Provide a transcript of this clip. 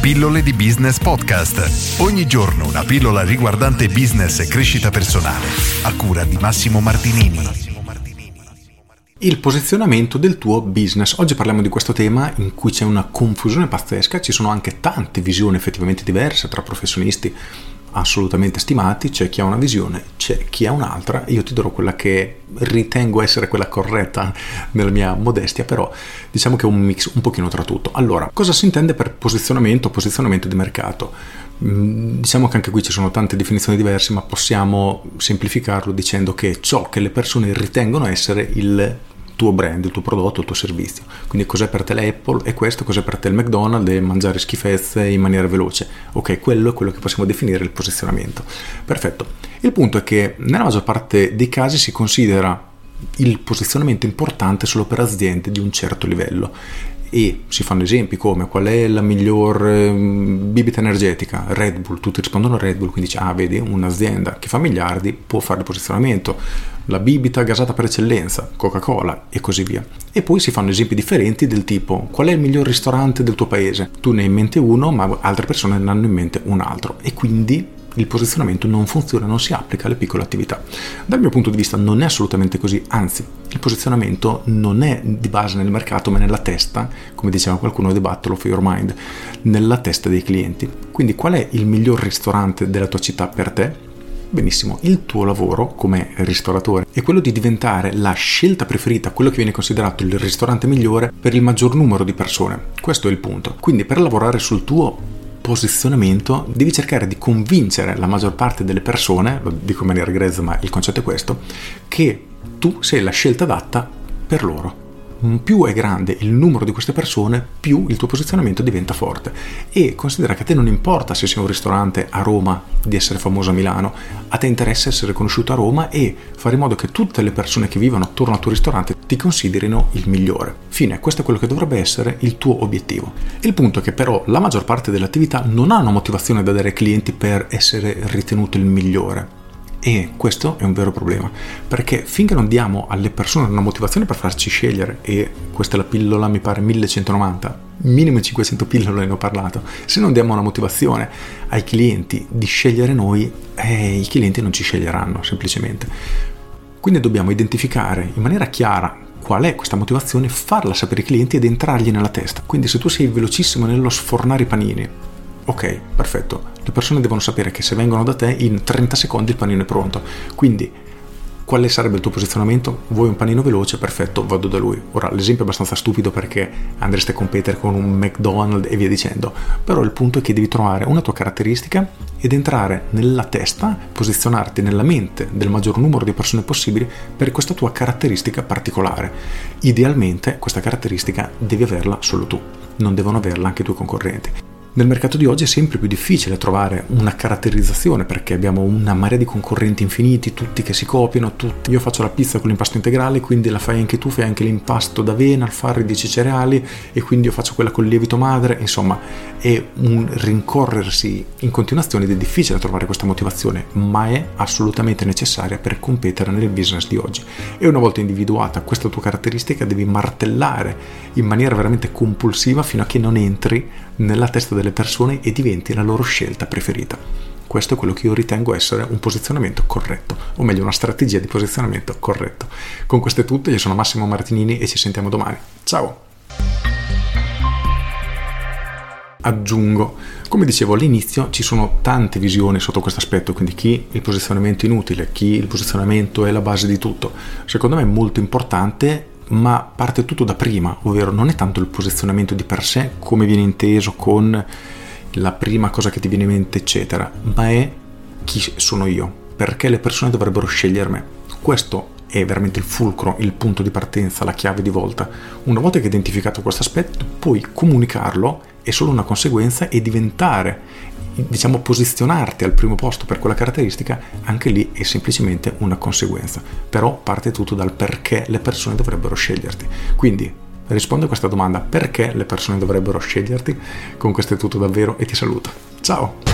Pillole di Business Podcast. Ogni giorno una pillola riguardante business e crescita personale. A cura di Massimo Martinini. Il posizionamento del tuo business. Oggi parliamo di questo tema in cui c'è una confusione pazzesca, ci sono anche tante visioni effettivamente diverse tra professionisti assolutamente stimati, c'è chi ha una visione, c'è chi ha un'altra, io ti darò quella che ritengo essere quella corretta nella mia modestia, però diciamo che è un mix un pochino tra tutto. Allora, cosa si intende per posizionamento, posizionamento di mercato? Mm, diciamo che anche qui ci sono tante definizioni diverse, ma possiamo semplificarlo dicendo che ciò che le persone ritengono essere il tuo brand, il tuo prodotto, il tuo servizio. Quindi cos'è per te l'Apple e questo, cos'è per te il McDonald's e mangiare schifezze in maniera veloce. Ok, quello è quello che possiamo definire il posizionamento. Perfetto. Il punto è che nella maggior parte dei casi si considera il posizionamento importante solo per aziende di un certo livello e si fanno esempi come qual è la miglior ehm, bibita energetica, Red Bull, tutti rispondono Red Bull, quindi dice ah vedi un'azienda che fa miliardi può fare il posizionamento, la bibita gasata per eccellenza, Coca-Cola e così via. E poi si fanno esempi differenti del tipo qual è il miglior ristorante del tuo paese, tu ne hai in mente uno ma altre persone ne hanno in mente un altro. E quindi il posizionamento non funziona, non si applica alle piccole attività. Dal mio punto di vista non è assolutamente così, anzi il posizionamento non è di base nel mercato ma nella testa, come diceva qualcuno, The Battle of Your Mind, nella testa dei clienti. Quindi qual è il miglior ristorante della tua città per te? Benissimo, il tuo lavoro come ristoratore è quello di diventare la scelta preferita, quello che viene considerato il ristorante migliore per il maggior numero di persone. Questo è il punto. Quindi per lavorare sul tuo posizionamento devi cercare di convincere la maggior parte delle persone, lo dico in maniera grezza ma il concetto è questo, che tu sei la scelta adatta per loro più è grande il numero di queste persone, più il tuo posizionamento diventa forte. E considera che a te non importa se sei un ristorante a Roma di essere famoso a Milano, a te interessa essere conosciuto a Roma e fare in modo che tutte le persone che vivono attorno al tuo ristorante ti considerino il migliore. Fine, questo è quello che dovrebbe essere il tuo obiettivo. Il punto è che però la maggior parte delle attività non ha una motivazione da dare ai clienti per essere ritenuto il migliore e questo è un vero problema, perché finché non diamo alle persone una motivazione per farci scegliere, e questa è la pillola mi pare 1190, minimo 500 pillole ne ho parlato, se non diamo una motivazione ai clienti di scegliere noi, eh, i clienti non ci sceglieranno semplicemente. Quindi dobbiamo identificare in maniera chiara qual è questa motivazione, farla sapere ai clienti ed entrargli nella testa. Quindi se tu sei velocissimo nello sfornare i panini, ok, perfetto, le persone devono sapere che se vengono da te in 30 secondi il panino è pronto. Quindi quale sarebbe il tuo posizionamento? Vuoi un panino veloce? Perfetto, vado da lui. Ora, l'esempio è abbastanza stupido perché andreste a competere con un McDonald's e via dicendo, però il punto è che devi trovare una tua caratteristica ed entrare nella testa, posizionarti nella mente del maggior numero di persone possibili per questa tua caratteristica particolare. Idealmente questa caratteristica devi averla solo tu, non devono averla anche i tuoi concorrenti. Nel mercato di oggi è sempre più difficile trovare una caratterizzazione perché abbiamo una marea di concorrenti infiniti, tutti che si copiano, tutti. Io faccio la pizza con l'impasto integrale, quindi la fai anche tu, fai anche l'impasto d'avena, il farro, 10 cereali e quindi io faccio quella con il lievito madre, insomma è un rincorrersi in continuazione ed è difficile trovare questa motivazione, ma è assolutamente necessaria per competere nel business di oggi. E una volta individuata questa tua caratteristica devi martellare in maniera veramente compulsiva fino a che non entri nella testa delle persone e diventi la loro scelta preferita. Questo è quello che io ritengo essere un posizionamento corretto, o meglio una strategia di posizionamento corretto. Con questo è tutto, io sono Massimo Martinini e ci sentiamo domani. Ciao! Aggiungo, come dicevo all'inizio, ci sono tante visioni sotto questo aspetto, quindi chi il posizionamento inutile, chi il posizionamento è la base di tutto. Secondo me è molto importante ma parte tutto da prima, ovvero non è tanto il posizionamento di per sé come viene inteso con la prima cosa che ti viene in mente, eccetera, ma è chi sono io, perché le persone dovrebbero scegliermi. Questo è veramente il fulcro, il punto di partenza, la chiave di volta. Una volta che hai identificato questo aspetto, puoi comunicarlo, è solo una conseguenza e diventare diciamo posizionarti al primo posto per quella caratteristica, anche lì è semplicemente una conseguenza. Però parte tutto dal perché le persone dovrebbero sceglierti. Quindi rispondo a questa domanda, perché le persone dovrebbero sceglierti? Con questo è tutto davvero e ti saluto. Ciao!